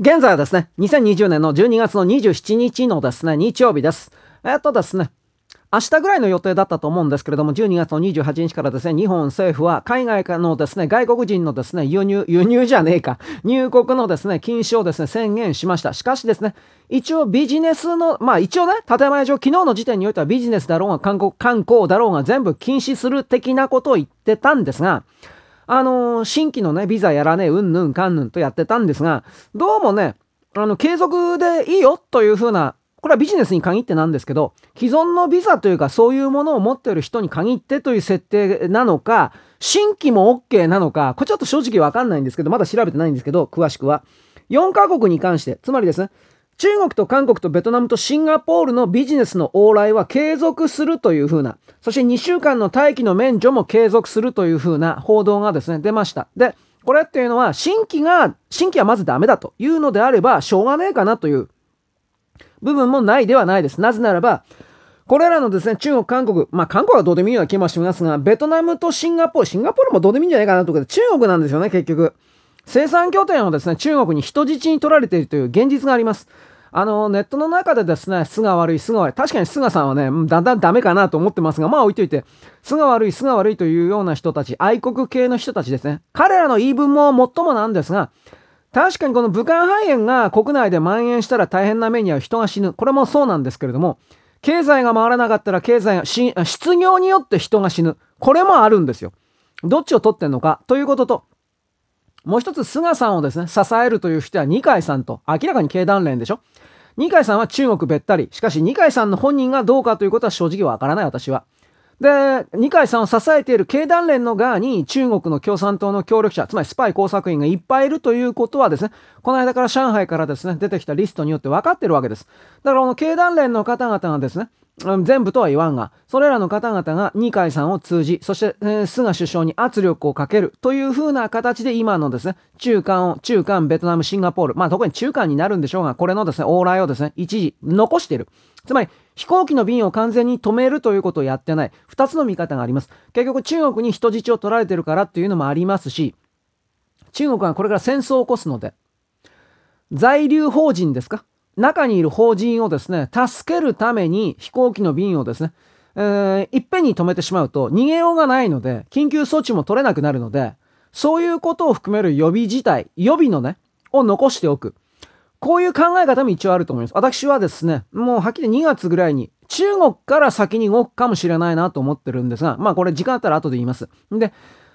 現在はですね、2020年の12月の27日のですね、日曜日です。えっとですね、明日ぐらいの予定だったと思うんですけれども、12月の28日からですね、日本政府は海外からのですね、外国人のですね、輸入、輸入じゃねえか、入国のですね、禁止をですね、宣言しました。しかしですね、一応ビジネスの、まあ一応ね、建前上、昨日の時点においてはビジネスだろうが観光、観光だろうが全部禁止する的なことを言ってたんですが、あのー、新規のね、ビザやらねえ、うんぬんかんぬんとやってたんですが、どうもね、あの、継続でいいよというふうなこれはビジネスに限ってなんですけど、既存のビザというかそういうものを持っている人に限ってという設定なのか、新規も OK なのか、これちょっと正直わかんないんですけど、まだ調べてないんですけど、詳しくは。4カ国に関して、つまりですね、中国と韓国とベトナムとシンガポールのビジネスの往来は継続するというふうな、そして2週間の待機の免除も継続するというふうな報道がですね、出ました。で、これっていうのは、新規が、新規はまずダメだというのであれば、しょうがねえかなという部分もないではないです。なぜならば、これらのですね、中国、韓国、まあ韓国はどうでもいいような気もしますが、ベトナムとシンガポール、シンガポールもどうでもいいんじゃないかなとか、中国なんですよね、結局。生産拠点をですね、中国に人質に取られているという現実があります。あの、ネットの中でですね、巣が悪い、巣が悪い。確かに菅さんはね、だんだんダメかなと思ってますが、まあ置いといて、巣が悪い、巣が悪いというような人たち、愛国系の人たちですね。彼らの言い分も最もなんですが、確かにこの武漢肺炎が国内で蔓延したら大変な目に遭う人が死ぬ。これもそうなんですけれども、経済が回らなかったら経済が、失業によって人が死ぬ。これもあるんですよ。どっちを取ってんのか？ということと、もう一つ菅さんをですね、支えるという人は二階さんと、明らかに経団連でしょ二階さんは中国べったり。しかし二階さんの本人がどうかということは正直わからない私は。で、二階さんを支えている経団連の側に中国の共産党の協力者、つまりスパイ工作員がいっぱいいるということはですね、この間から上海からですね、出てきたリストによって分かってるわけです。だからこの経団連の方々がですね、全部とは言わんが、それらの方々が二階さんを通じ、そして、えー、菅首相に圧力をかけるというふうな形で今のですね、中間を、中間、ベトナム、シンガポール、まあ特に中間になるんでしょうが、これのですね、往来をですね、一時残している。つまり、飛行機の便を完全に止めるということをやってない。二つの見方があります。結局中国に人質を取られてるからっていうのもありますし、中国はこれから戦争を起こすので、在留邦人ですか中にいる邦人をですね、助けるために飛行機の便をですね、えー、いっぺんに止めてしまうと逃げようがないので、緊急措置も取れなくなるので、そういうことを含める予備事態、予備のね、を残しておく。こういう考え方も一応あると思います。私はですね、もうはっきり2月ぐらいに中国から先に動くかもしれないなと思ってるんですが、まあこれ時間あったら後で言います。で、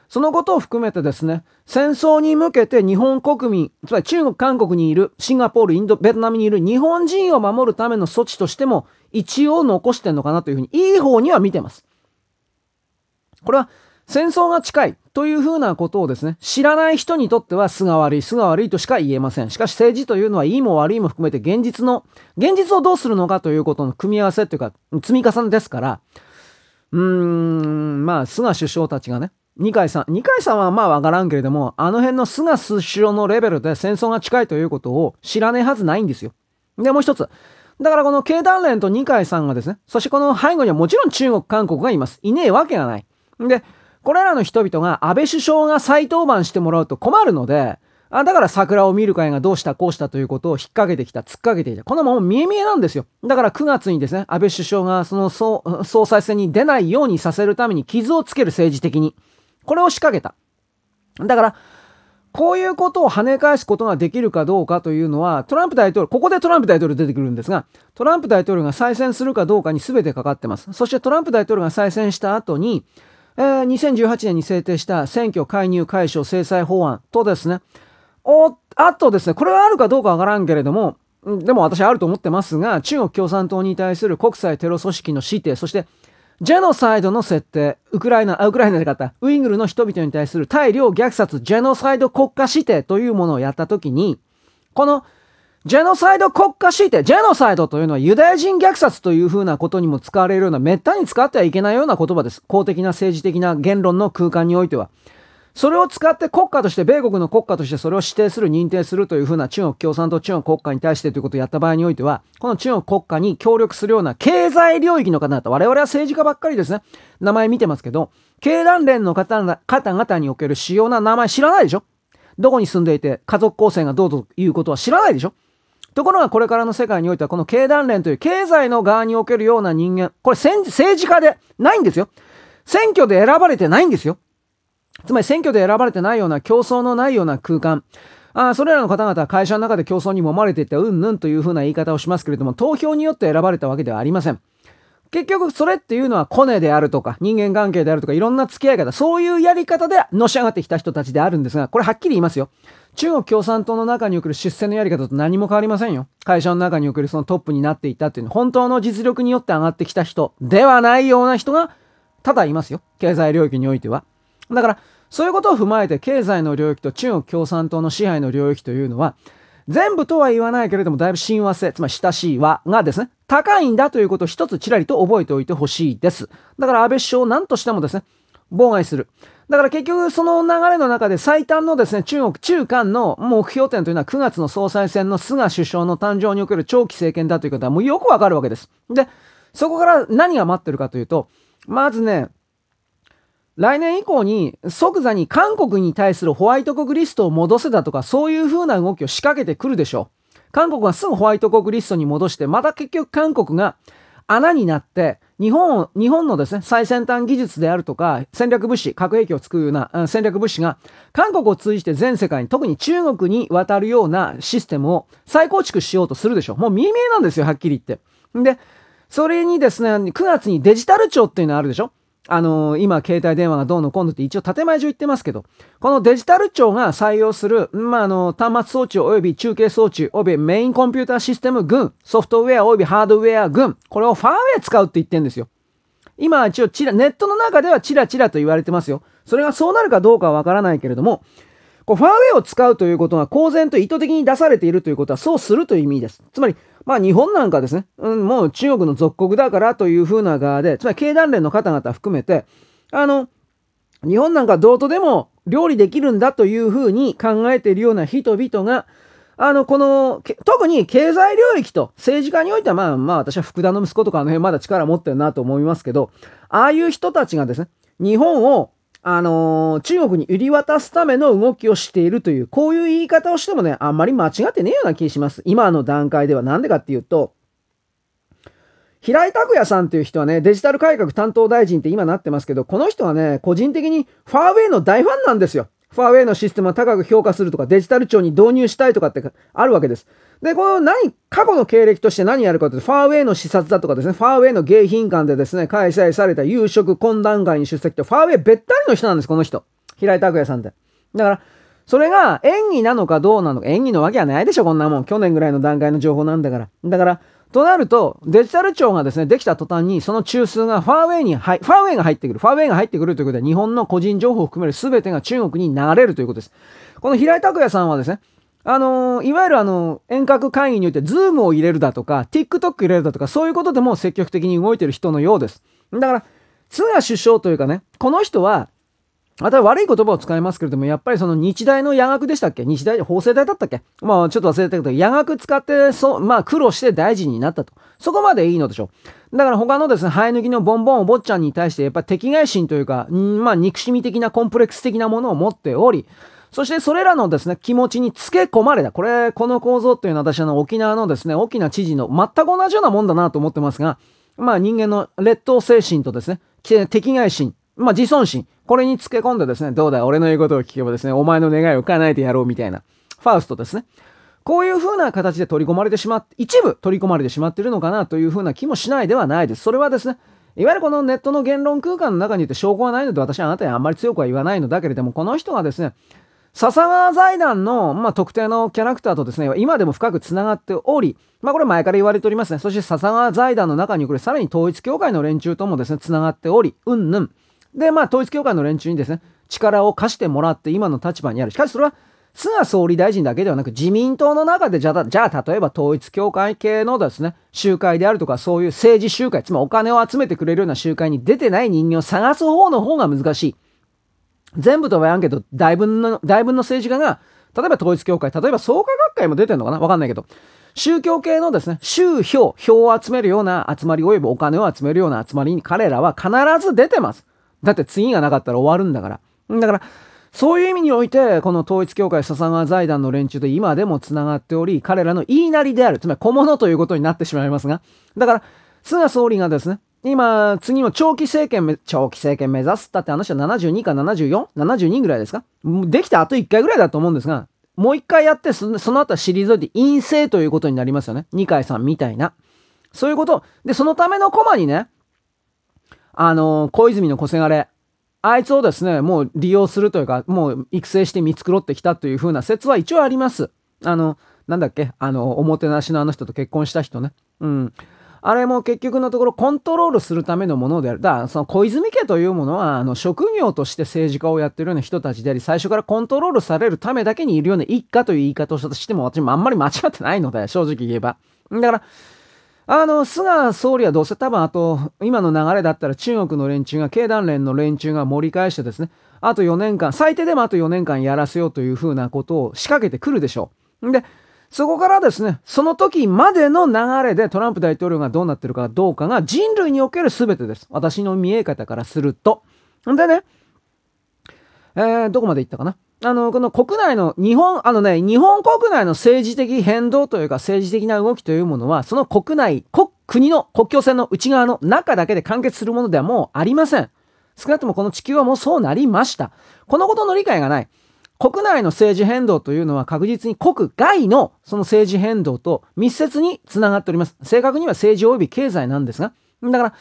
そのことを含めてですね、戦争に向けて日本国民、つまり中国、韓国にいる、シンガポール、インド、ベトナムにいる日本人を守るための措置としても一応残してんのかなというふうに、いい方には見てます。これは戦争が近いというふうなことをですね、知らない人にとっては素が悪い、素が悪いとしか言えません。しかし政治というのはいいも悪いも含めて現実の、現実をどうするのかということの組み合わせというか、積み重ねですから、うーん、まあ、菅首相たちがね、二階さん、二階さんはまあわからんけれども、あの辺の菅首相のレベルで戦争が近いということを知らねえはずないんですよ。で、もう一つ。だからこの経団連と二階さんがですね、そしてこの背後にはもちろん中国、韓国がいます。いねえわけがない。で、これらの人々が安倍首相が再登板してもらうと困るので、あだから桜を見る会がどうしたこうしたということを引っ掛けてきた、突っ掛けてきた。このもう見え見えなんですよ。だから9月にですね、安倍首相がその総裁選に出ないようにさせるために傷をつける政治的に。これを仕掛けた。だから、こういうことを跳ね返すことができるかどうかというのは、トランプ大統領、ここでトランプ大統領出てくるんですが、トランプ大統領が再選するかどうかに全てかかってます。そしてトランプ大統領が再選した後に、えー、2018年に制定した選挙介入解消制裁法案とですね、お、あとですね、これはあるかどうかわからんけれども、でも私はあると思ってますが、中国共産党に対する国際テロ組織の指定、そしてジェノサイドの設定、ウクライナ、あ、ウクライナで方、ウイグルの人々に対する大量虐殺、ジェノサイド国家指定というものをやったときに、このジェノサイド国家指定、ジェノサイドというのはユダヤ人虐殺というふうなことにも使われるような、滅多に使ってはいけないような言葉です。公的な政治的な言論の空間においては。それを使って国家として、米国の国家としてそれを指定する、認定するというふうな中国共産党、中国国家に対してということをやった場合においては、この中国国家に協力するような経済領域の方々、我々は政治家ばっかりですね。名前見てますけど、経団連の方々における主要な名前知らないでしょ？どこに住んでいて家族構成がどうということは知らないでしょ？ところがこれからの世界においてはこの経団連という経済の側におけるような人間、これ政治家でないんですよ。選挙で選ばれてないんですよ。つまり選挙で選ばれてないような競争のないような空間。あそれらの方々は会社の中で競争に揉まれていってうんぬんというふうな言い方をしますけれども、投票によって選ばれたわけではありません。結局それっていうのはコネであるとか人間関係であるとかいろんな付き合い方、そういうやり方でのし上がってきた人たちであるんですが、これはっきり言いますよ。中国共産党の中における出世のやり方と何も変わりませんよ。会社の中におけるそのトップになっていったっていうのは本当の実力によって上がってきた人ではないような人がただいますよ。経済領域においては。だからそういうことを踏まえて経済の領域と中国共産党の支配の領域というのは全部とは言わないけれども、だいぶ親和性、つまり親しい和がですね、高いんだということを一つちらりと覚えておいてほしいです。だから安倍首相を何としてもですね、妨害する。だから結局その流れの中で最短のですね、中国、中間の目標点というのは9月の総裁選の菅首相の誕生における長期政権だということはもうよくわかるわけです。で、そこから何が待ってるかというと、まずね、来年以降に即座に韓国に対するホワイト国リストを戻せだとか、そういう風な動きを仕掛けてくるでしょう。韓国はすぐホワイト国リストに戻して、また結局韓国が穴になって、日本を、日本のですね、最先端技術であるとか、戦略物資、核兵器を作るような戦略物資が、韓国を通じて全世界に、特に中国に渡るようなシステムを再構築しようとするでしょう。もう見え見えなんですよ、はっきり言って。で、それにですね、9月にデジタル庁っていうのあるでしょあのー、今、携帯電話がどうのこうのって一応建前上言ってますけど、このデジタル庁が採用する、まあ、あの、端末装置及び中継装置及びメインコンピューターシステム群、ソフトウェア及びハードウェア群、これをファーウェイ使うって言ってんですよ。今、一応チラ、ネットの中ではチラチラと言われてますよ。それがそうなるかどうかはわからないけれども、こうファーウェイを使うということが公然と意図的に出されているということはそうするという意味です。つまり、まあ日本なんかですね、うん、もう中国の属国だからというふうな側で、つまり経団連の方々含めて、あの、日本なんかどうとでも料理できるんだというふうに考えているような人々が、あの、この、特に経済領域と政治家においては、まあまあ私は福田の息子とかあの辺まだ力持ってるなと思いますけど、ああいう人たちがですね、日本を、あのー、中国に売り渡すための動きをしているという、こういう言い方をしてもね、あんまり間違ってねえような気します。今の段階では。なんでかっていうと、平井拓也さんっていう人はね、デジタル改革担当大臣って今なってますけど、この人はね、個人的にファーウェイの大ファンなんですよ。ファーウェイのシステムを高く評価するとか、デジタル庁に導入したいとかってあるわけです。で、この何、過去の経歴として何やるかというと、ファーウェイの視察だとかですね、ファーウェイの迎賓館でですね、開催された夕食懇談会に出席と、ファーウェイべったりの人なんです、この人。平井拓也さんって。だから、それが演技なのかどうなのか、演技のわけはないでしょ、こんなもん。去年ぐらいの段階の情報なんだから。だから、となると、デジタル庁がですね、できた途端に、その中枢がファーウェイに入、ファーウェイが入ってくる。ファーウェイが入ってくるということで、日本の個人情報を含める全てが中国に流れるということです。この平井卓也さんはですね、あのー、いわゆるあの、遠隔会議において、ズームを入れるだとか、TikTok 入れるだとか、そういうことでも積極的に動いてる人のようです。だから、菅首相というかね、この人は、また悪い言葉を使いますけれども、やっぱりその日大の夜学でしたっけ？日大、法政大だったっけ？まあちょっと忘れたけど、夜学使って、そう、まあ苦労して大臣になったと。そこまでいいのでしょう。だから他のですね、生え抜きのボンボンお坊ちゃんに対して、やっぱ敵外心というか、んまあ憎しみ的なコンプレックス的なものを持っており、そしてそれらのですね、気持ちにつけ込まれた。これ、この構造っていうのは私はの沖縄のですね、大きな知事の全く同じようなもんだなと思ってますが、まあ人間の劣等精神とですね、敵外心、まあ自尊心、これにつけ込んでですね、どうだ、俺の言うことを聞けばですね、お前の願いを叶えてやろうみたいな、ファウストですね。こういう風な形で取り込まれてしまって、一部取り込まれてしまっているのかなという風な気もしないではないです。それはですね、いわゆるこのネットの言論空間の中にいて証拠がないので私はあなたにあんまり強くは言わないのだけれども、この人がですね、笹川財団の、まあ、特定のキャラクターとですね、今でも深く繋がっており、まあ、これ前から言われておりますね。そして笹川財団の中にこれさらに統一教会の連中ともですね、繋がっており、うんぬん。で、まあ、統一教会の連中にですね、力を貸してもらって今の立場にある。しかしそれは、菅総理大臣だけではなく自民党の中でじゃあ、じゃあ例えば統一教会系のですね、集会であるとかそういう政治集会、つまりお金を集めてくれるような集会に出てない人間を探す方の方が難しい。全部とは言わんけど、大分の、大分の政治家が、例えば統一教会、例えば創価学会も出てんのかな？わかんないけど、宗教系のですね、宗票、票を集めるような集まり及びお金を集めるような集まりに彼らは必ず出てます。だって次がなかったら終わるんだから。だから、そういう意味において、この統一教会笹川財団の連中と今でも繋がっており、彼らの言いなりである、つまり小物ということになってしまいますが、だから、菅総理がですね、今、次の長期政権、長期政権目指すったって話は72か 74?72 ぐらいですか？できたあと1回ぐらいだと思うんですが、もう1回やってそ、その後は退いて陰性ということになりますよね。二階さんみたいな。そういうこと。で、そのためのコマにね、あの、小泉の小せがれ、あいつをですね、もう利用するというか、もう育成して見繕ってきたというふうな説は一応あります。あの、なんだっけ？あの、おもてなしのあの人と結婚した人ね。うん。あれも結局のところコントロールするためのものである。だから、その小泉家というものは、あの、職業として政治家をやってるような人たちであり、最初からコントロールされるためだけにいるような一家という言い方をしたとしても、私もあんまり間違ってないので、正直言えば。だから、あの、菅総理はどうせ多分あと、今の流れだったら中国の連中が、経団連の連中が盛り返してですね、あと4年間、最低でもあと4年間やらせようというふうなことを仕掛けてくるでしょう。で、そこからですね、その時までの流れでトランプ大統領がどうなってるかどうかが人類における全てです。私の見え方からすると。んでね、えー、どこまで行ったかな？あの、この国内の、日本、あのね、日本国内の政治的変動というか政治的な動きというものは、その国内、国、国の国境線の内側の中だけで完結するものではもうありません。少なくともこの地球はもうそうなりました。このことの理解がない。国内の政治変動というのは確実に国外のその政治変動と密接につながっております。正確には政治及び経済なんですが。だから、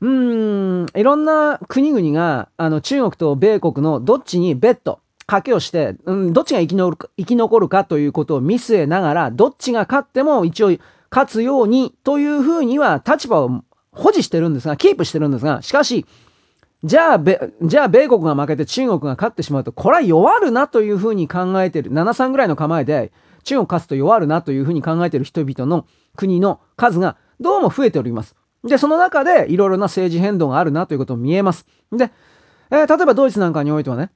うーん、いろんな国々が、あの、中国と米国のどっちにベッド、賭けをして、うん、どっちが生き残るか生き残るかということを見据えながら、どっちが勝っても一応勝つようにというふうには立場を保持してるんですが、キープしてるんですが、しかし、じゃあ、じゃあ、米国が負けて中国が勝ってしまうと、これは弱るなというふうに考えてる。7-3ぐらいの構えで、中国勝つと弱るなというふうに考えてる人々の国の数がどうも増えております。で、その中でいろいろな政治変動があるなということも見えます。で、えー、例えばドイツなんかにおいてはね、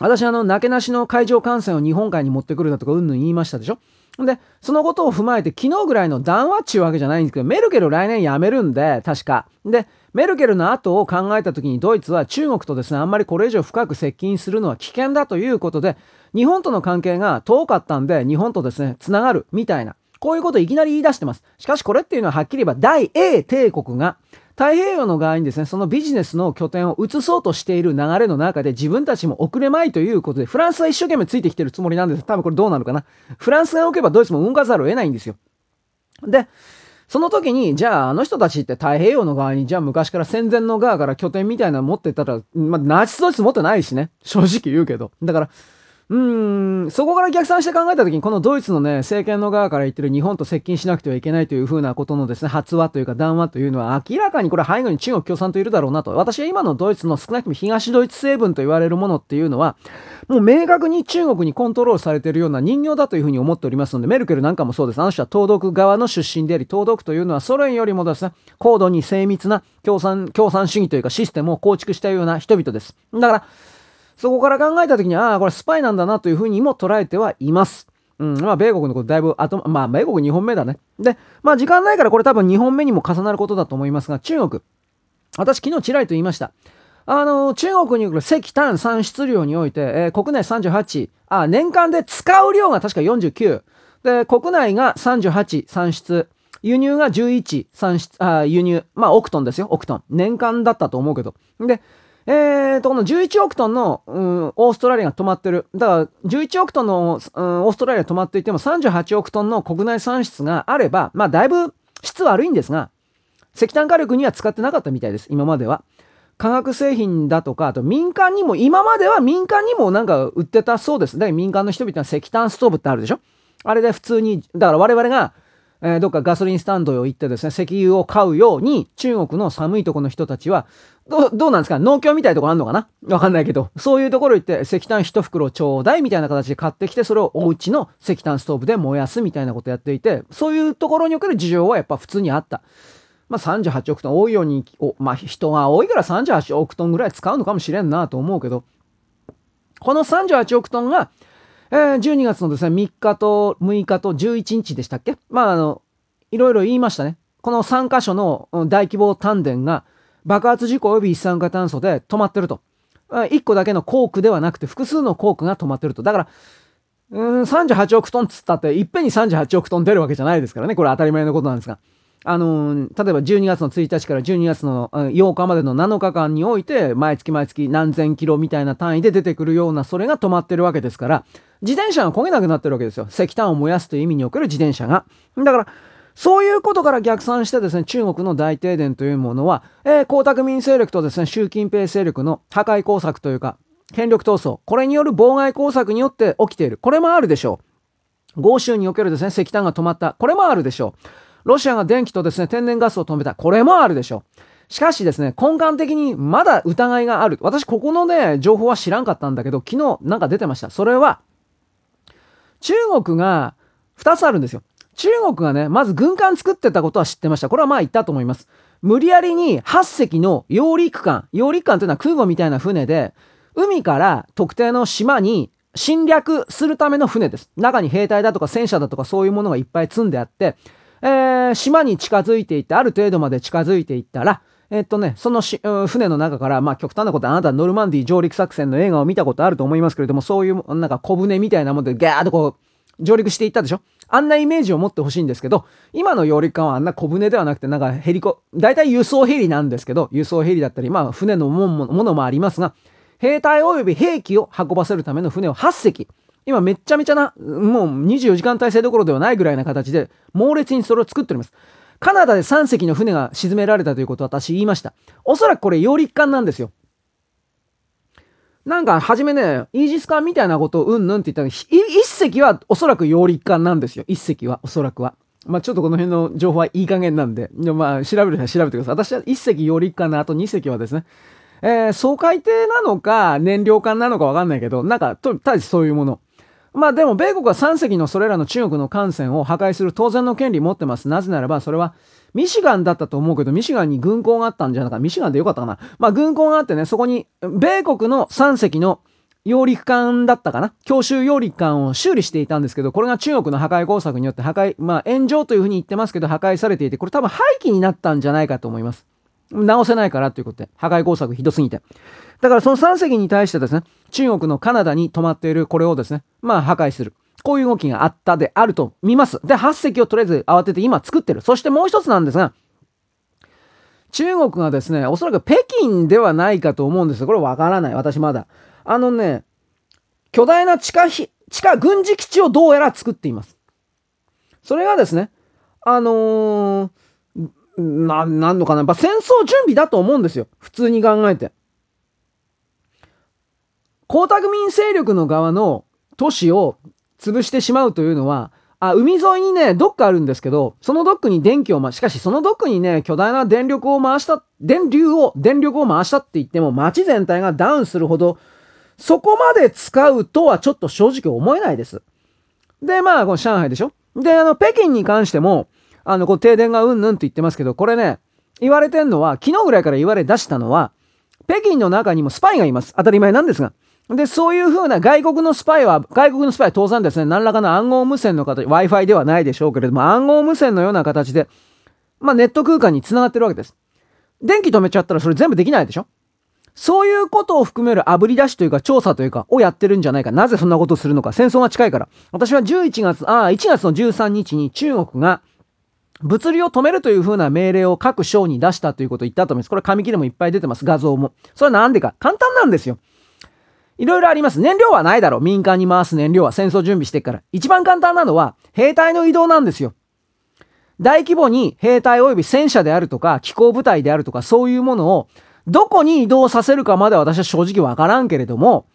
私あの、なけなしの海上感染を日本海に持ってくるだとか、うんぬん言いましたでしょ？で、そのことを踏まえて、昨日ぐらいの談話っちゅうわけじゃないんですけど、メルケル来年辞めるんで、確か。で、メルケルの後を考えた時にドイツは中国とですね、あんまりこれ以上深く接近するのは危険だということで、日本との関係が遠かったんで、日本とですね、つながるみたいな。こういうことをいきなり言い出してます。しかしこれっていうのははっきり言えば大英帝国が太平洋の側にですね、そのビジネスの拠点を移そうとしている流れの中で自分たちも遅れまいということで、フランスは一生懸命ついてきてるつもりなんです。多分これどうなるかな？フランスが置けばドイツも動かざるを得ないんですよ。で、その時に、じゃああの人たちって太平洋の側に、じゃあ昔から戦前の側から拠点みたいなの持ってたら、まあ、ナチスドイツ持ってないしね。正直言うけど。だから、うーん、そこから逆算して考えたときに、このドイツのね、政権の側から言ってる日本と接近しなくてはいけないというふうなことのですね、発話というか談話というのは、明らかにこれ背後に中国共産党いるだろうなと。私は今のドイツの少なくとも東ドイツ成分と言われるものっていうのは、もう明確に中国にコントロールされているような人形だというふうに思っておりますので、メルケルなんかもそうです。あの人は東独側の出身であり、東独というのはソ連よりもですね、高度に精密な共産、共産主義というかシステムを構築したような人々です。だから、そこから考えたときに、ああ、これスパイなんだなというふうにも捉えてはいます。うん、まあ、米国のことだいぶ後、まあ、米国2本目だね。で、まあ、時間ないからこれ多分2本目にも重なることだと思いますが、中国。私昨日ちらりと言いました。あの、中国に来る石炭産出量において、えー、国内38、あ、年間で使う量が確か49。で、国内が38産出。輸入が11産出、あ、輸入。まあ、オクトンですよ、オクトン。年間だったと思うけど。で、えーと、この11億トンの、うん、オーストラリアが止まってる。だから、11億トンの、うん、オーストラリアが止まっていても38億トンの国内産出があれば、まあ、だいぶ質悪いんですが、石炭火力には使ってなかったみたいです、今までは。化学製品だとか、あと民間にも、今までは民間にもなんか売ってたそうです。だ民間の人々は石炭ストーブってあるでしょあれで普通に、だから我々がえー、どっかガソリンスタンドを行ってですね、石油を買うように、中国の寒いとこの人たちは、どどうなんですか？農協みたいなとこあるのかな？わかんないけど、そういうところ行って石炭一袋ちょうだいみたいな形で買ってきて、それをお家の石炭ストーブで燃やすみたいなことやっていて、そういうところにおける事情はやっぱ普通にあった。まあ38億トン多いように、おまあ人が多いから38億トンぐらい使うのかもしれんなと思うけど、この38億トンが、えー、12月のですね、3日と6日と11日でしたっけ？まあ、あの、いろいろ言いましたね。この3箇所の大規模炭田が爆発事故及び一酸化炭素で止まってると。1個だけのコークではなくて複数のコークが止まってると。だから、うん、38億トンっつったって、いっぺんに38億トン出るわけじゃないですからね。これ当たり前のことなんですが。あのー、例えば12月の1日から12月の8日までの7日間において、毎月毎月何千キロみたいな単位で出てくるような、それが止まってるわけですから、自転車が焦げなくなってるわけですよ。石炭を燃やすという意味における自転車が。だから、そういうことから逆算してですね、中国の大停電というものは、えー、江沢民勢力とですね、習近平勢力の破壊工作というか、権力闘争、これによる妨害工作によって起きている。これもあるでしょう。豪州におけるですね、石炭が止まった。これもあるでしょう。ロシアが電気とですね、天然ガスを止めた。これもあるでしょう。しかしですね、根幹的にまだ疑いがある。私、ここのね、情報は知らんかったんだけど、昨日なんか出てました。それは、中国が2つあるんですよ。中国がね、まず軍艦作ってたことは知ってました。これはまあ言ったと思います。無理やりに8隻の揚陸艦、揚陸艦というのは空母みたいな船で、海から特定の島に侵略するための船です。中に兵隊だとか戦車だとかそういうものがいっぱい積んであって、えー、島に近づいていって、ある程度まで近づいていったら、えっとね、そのし、船の中から、まあ極端なことあなたノルマンディ上陸作戦の映画を見たことあると思いますけれども、そういうなんか小舟みたいなものでガーッとこう、上陸していったでしょ？あんなイメージを持ってほしいんですけど、今の揚陸艦はあんな小舟ではなくて、なんかヘリコ、大体輸送ヘリなんですけど、輸送ヘリだったり、まあ船のものもありますが、兵隊及び兵器を運ばせるための船を8隻。今めっちゃめちゃな、もう24時間体制どころではないぐらいな形で、猛烈にそれを作っております。カナダで3隻の船が沈められたということを私言いました。おそらくこれ揚陸艦なんですよ。なんか、はじめね、イージス艦みたいなことをうんぬんって言ったら、一隻はおそらく揚陸艦なんですよ。一隻は、おそらくは。まあちょっとこの辺の情報はいい加減なんで、でまあ調べる人は調べてください。私は一隻揚陸艦のあと二隻はですね、えー、総海底なのか燃料艦なのかわかんないけど、なんか、と、ただそういうもの。まあでも、米国は3隻のそれらの中国の艦船を破壊する当然の権利持ってます。なぜならば、それは、ミシガンだったと思うけど、ミシガンに軍港があったんじゃなかった。ミシガンでよかったかな。まあ軍港があってね、そこに、米国の3隻の揚陸艦だったかな？強襲揚陸艦を修理していたんですけど、これが中国の破壊工作によって破壊、まあ炎上というふうに言ってますけど、破壊されていて、これ多分廃棄になったんじゃないかと思います。直せないからということで、破壊工作ひどすぎて。だからその3隻に対してですね、中国のカナダに止まっているこれをですね、まあ破壊する。こういう動きがあったであると見ます。で、8隻をとりあえず慌てて今作ってる。そしてもう一つなんですが、中国がですね、おそらく北京ではないかと思うんですこれわからない。私まだ。あのね、巨大な地下地下軍事基地をどうやら作っています。それがですね、あのー、な、なんのかな。やっぱ戦争準備だと思うんですよ。普通に考えて。江沢民勢力の側の都市を潰してしまうというのは、あ、海沿いにね、ドックあるんですけど、そのドックに電気をま、しかしそのドックにね、巨大な電力を回した、電流を、電力を回したって言っても、街全体がダウンするほど、そこまで使うとはちょっと正直思えないです。で、まあ、この上海でしょ？で、あの、北京に関しても、あの、こう停電がうんぬんって言ってますけど、これね、言われてんのは、昨日ぐらいから言われ出したのは、北京の中にもスパイがいます。当たり前なんですが。で、そういう風な外国のスパイは、外国のスパイは当然ですね、何らかの暗号無線の形、Wi-Fi ではないでしょうけれども、暗号無線のような形で、まあネット空間に繋がってるわけです。電気止めちゃったらそれ全部できないでしょ？そういうことを含める炙り出しというか調査というかをやってるんじゃないか。なぜそんなことをするのか。戦争が近いから。私は11月、ああ、1月の13日に中国が物流を止めるという風な命令を各省に出したということを言ったと思います。これ紙切れもいっぱい出てます。画像も。それはなんでか。簡単なんですよ。いろいろあります。燃料はないだろう。民間に回す燃料は戦争準備してから。一番簡単なのは兵隊の移動なんですよ。大規模に兵隊及び戦車であるとか、機構部隊であるとか、そういうものをどこに移動させるかまでは私は正直わからんけれども、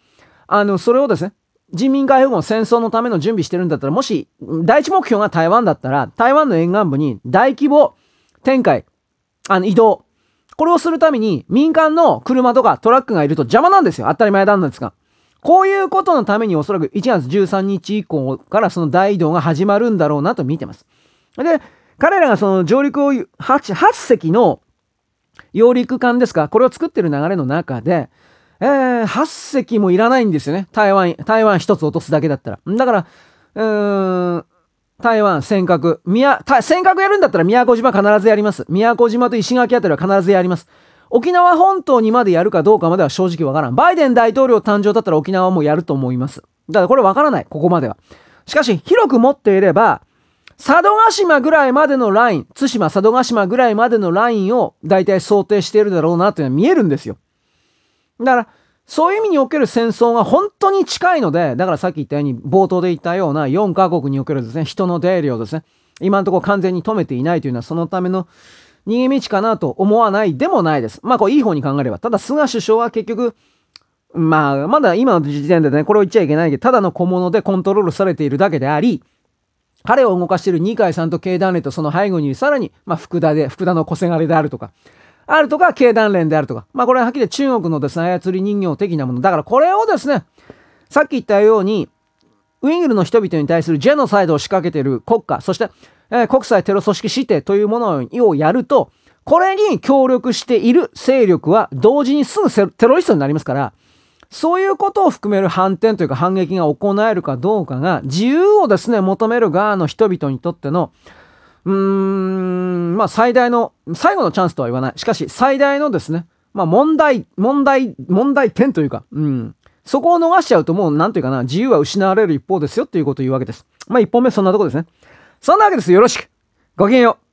あの、それをですね、人民解放後の戦争のための準備してるんだったら、もし、第一目標が台湾だったら、台湾の沿岸部に大規模展開、あの、移動、これをするために民間の車とかトラックがいると邪魔なんですよ。当たり前なんですが。こういうことのためにおそらく1月13日以降からその大移動が始まるんだろうなと見てます。で、彼らがその上陸を 8, 8隻の揚陸艦ですか？これを作ってる流れの中で、えー、8隻もいらないんですよね。台湾、台湾一つ落とすだけだったら。だから、うーん、台湾、尖閣。宮、尖閣やるんだったら宮古島必ずやります。宮古島と石垣あたりは必ずやります。沖縄本島にまでやるかどうかまでは正直わからん。バイデン大統領誕生だったら沖縄もやると思います。だからこれわからない。ここまでは。しかし、広く持っていれば、佐渡島ぐらいまでのライン、対馬佐渡島ぐらいまでのラインを大体想定しているだろうなというのは見えるんですよ。だから、そういう意味における戦争が本当に近いので、だからさっき言ったように、冒頭で言ったような4カ国におけるですね、人の出入りをですね、今のところ完全に止めていないというのは、そのための逃げ道かなと思わないでもないです。まあ、こう、いい方に考えれば。ただ、菅首相は結局、まあ、まだ今の時点でね、これを言っちゃいけないけど、ただの小物でコントロールされているだけであり、彼を動かしている二階さんと経団連とその背後にさらに、まあ、福田で、福田の小せがれであるとか、あるとか、経団連であるとか。まあ、これははっきり中国のですね、操り人形的なもの。だからこれをですね、さっき言ったように、ウイグルの人々に対するジェノサイドを仕掛けている国家、そして、えー、国際テロ組織指定というものをやると、これに協力している勢力は同時にすぐテロリストになりますから、そういうことを含める反転というか反撃が行えるかどうかが、自由をですね、求める側の人々にとっての、うーん、まあ最大の、最後のチャンスとは言わない。しかし最大のですね、まあ問題、問題、問題点というか、うん。そこを逃しちゃうともう、なんというかな、自由は失われる一方ですよっていうことを言うわけです。まあ一本目そんなとこですね。そんなわけです。よろしく。ごきげんよう。